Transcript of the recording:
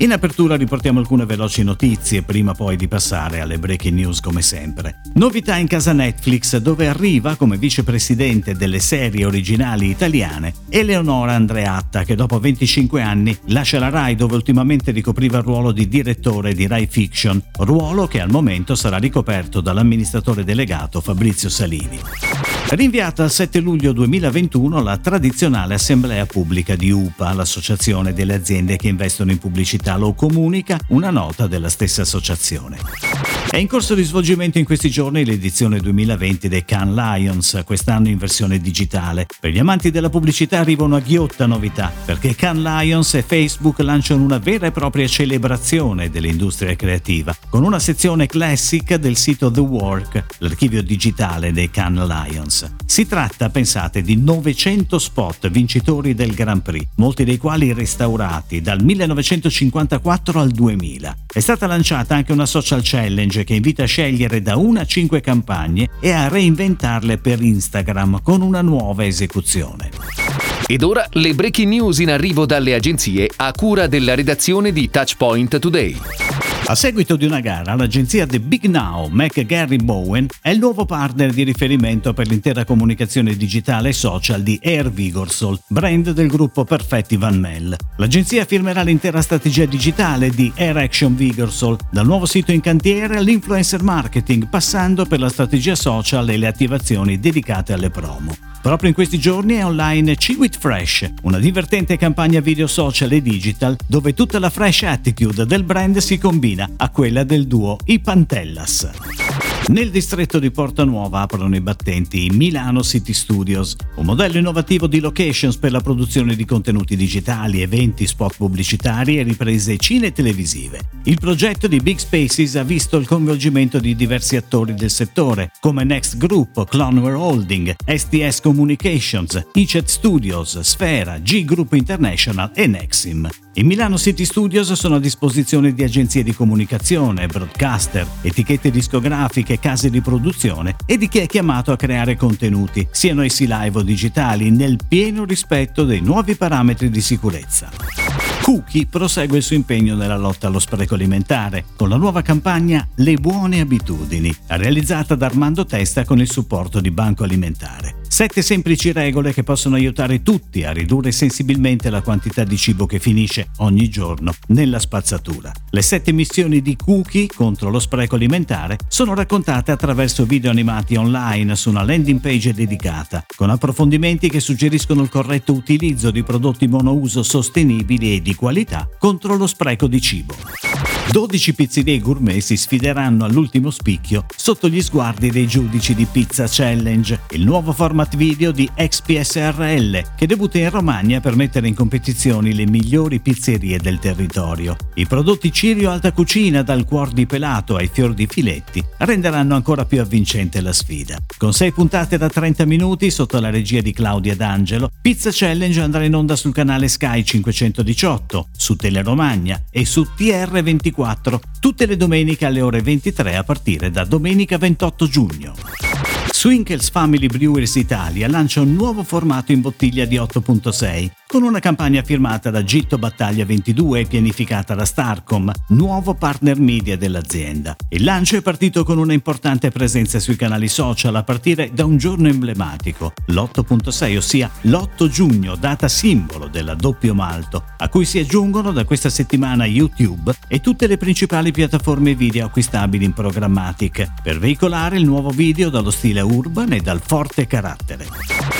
In apertura riportiamo alcune veloci notizie, prima poi di passare alle breaking news come sempre. Novità in casa Netflix, dove arriva come vicepresidente delle serie originali italiane Eleonora Andreatta, che dopo 25 anni lascia la RAI dove ultimamente ricopriva il ruolo di direttore di RAI Fiction, ruolo che al momento sarà ricoperto dall'amministratore delegato Fabrizio Salini. Rinviata al 7 luglio 2021 la tradizionale assemblea pubblica di UPA, l'associazione delle aziende che investono in pubblicità, lo comunica una nota della stessa associazione. È in corso di svolgimento in questi giorni l'edizione 2020 dei Cannes Lions, quest'anno in versione digitale. Per gli amanti della pubblicità arriva una ghiotta novità, perché Cannes Lions e Facebook lanciano una vera e propria celebrazione dell'industria creativa, con una sezione classic del sito The Work, l'archivio digitale dei Cannes Lions. Si tratta, pensate, di 900 spot vincitori del Grand Prix, molti dei quali restaurati dal 1954 al 2000. È stata lanciata anche una social challenge che invita a scegliere da una a cinque campagne e a reinventarle per Instagram con una nuova esecuzione. Ed ora le breaking news in arrivo dalle agenzie a cura della redazione di Touchpoint Today. A seguito di una gara, l'agenzia The Big Now McGarry Bowen è il nuovo partner di riferimento per l'intera comunicazione digitale e social di Air Vigorsol, brand del gruppo Perfetti Van Mel. L'agenzia firmerà l'intera strategia digitale di Air Action Vigorsol, dal nuovo sito in cantiere all'influencer marketing, passando per la strategia social e le attivazioni dedicate alle promo. Proprio in questi giorni è online Chiwit Fresh, una divertente campagna video social e digital dove tutta la fresh attitude del brand si combina a quella del duo I Pantellas. Nel distretto di Porta Nuova aprono i battenti Milano City Studios, un modello innovativo di locations per la produzione di contenuti digitali, eventi, spot pubblicitari e riprese cine televisive. Il progetto di Big Spaces ha visto il coinvolgimento di diversi attori del settore, come Next Group, Clonware Holding, STS Communications, Icet Studios, Sfera, G Group International e Nexim. I Milano City Studios sono a disposizione di agenzie di comunicazione, broadcaster, etichette discografiche, case di produzione e di chi è chiamato a creare contenuti, siano essi live o digitali, nel pieno rispetto dei nuovi parametri di sicurezza. Cookie prosegue il suo impegno nella lotta allo spreco alimentare con la nuova campagna Le buone abitudini, realizzata da Armando Testa con il supporto di Banco Alimentare. Sette semplici regole che possono aiutare tutti a ridurre sensibilmente la quantità di cibo che finisce ogni giorno nella spazzatura. Le sette missioni di Cookie contro lo spreco alimentare sono raccontate attraverso video animati online su una landing page dedicata, con approfondimenti che suggeriscono il corretto utilizzo di prodotti monouso sostenibili e di qualità contro lo spreco di cibo. 12 pizzerie gourmet si sfideranno all'ultimo spicchio sotto gli sguardi dei giudici di Pizza Challenge, il nuovo format video di XPSRL che debutta in Romagna per mettere in competizione le migliori pizzerie del territorio. I prodotti Cirio Alta Cucina dal cuor di pelato ai fior di filetti renderanno ancora più avvincente la sfida. Con 6 puntate da 30 minuti sotto la regia di Claudia D'Angelo, Pizza Challenge andrà in onda sul canale Sky 518, su Teleromagna e su TR24 24, tutte le domeniche alle ore 23 a partire da domenica 28 giugno. Swinkels Family Brewers Italia lancia un nuovo formato in bottiglia di 8.6 con una campagna firmata da Gitto Battaglia 22 e pianificata da Starcom, nuovo partner media dell'azienda. Il lancio è partito con una importante presenza sui canali social a partire da un giorno emblematico, l'8.6, ossia l'8 giugno, data simbolo della doppio malto, a cui si aggiungono da questa settimana YouTube e tutte le principali piattaforme video acquistabili in programmatic, per veicolare il nuovo video dallo stile urban e dal forte carattere.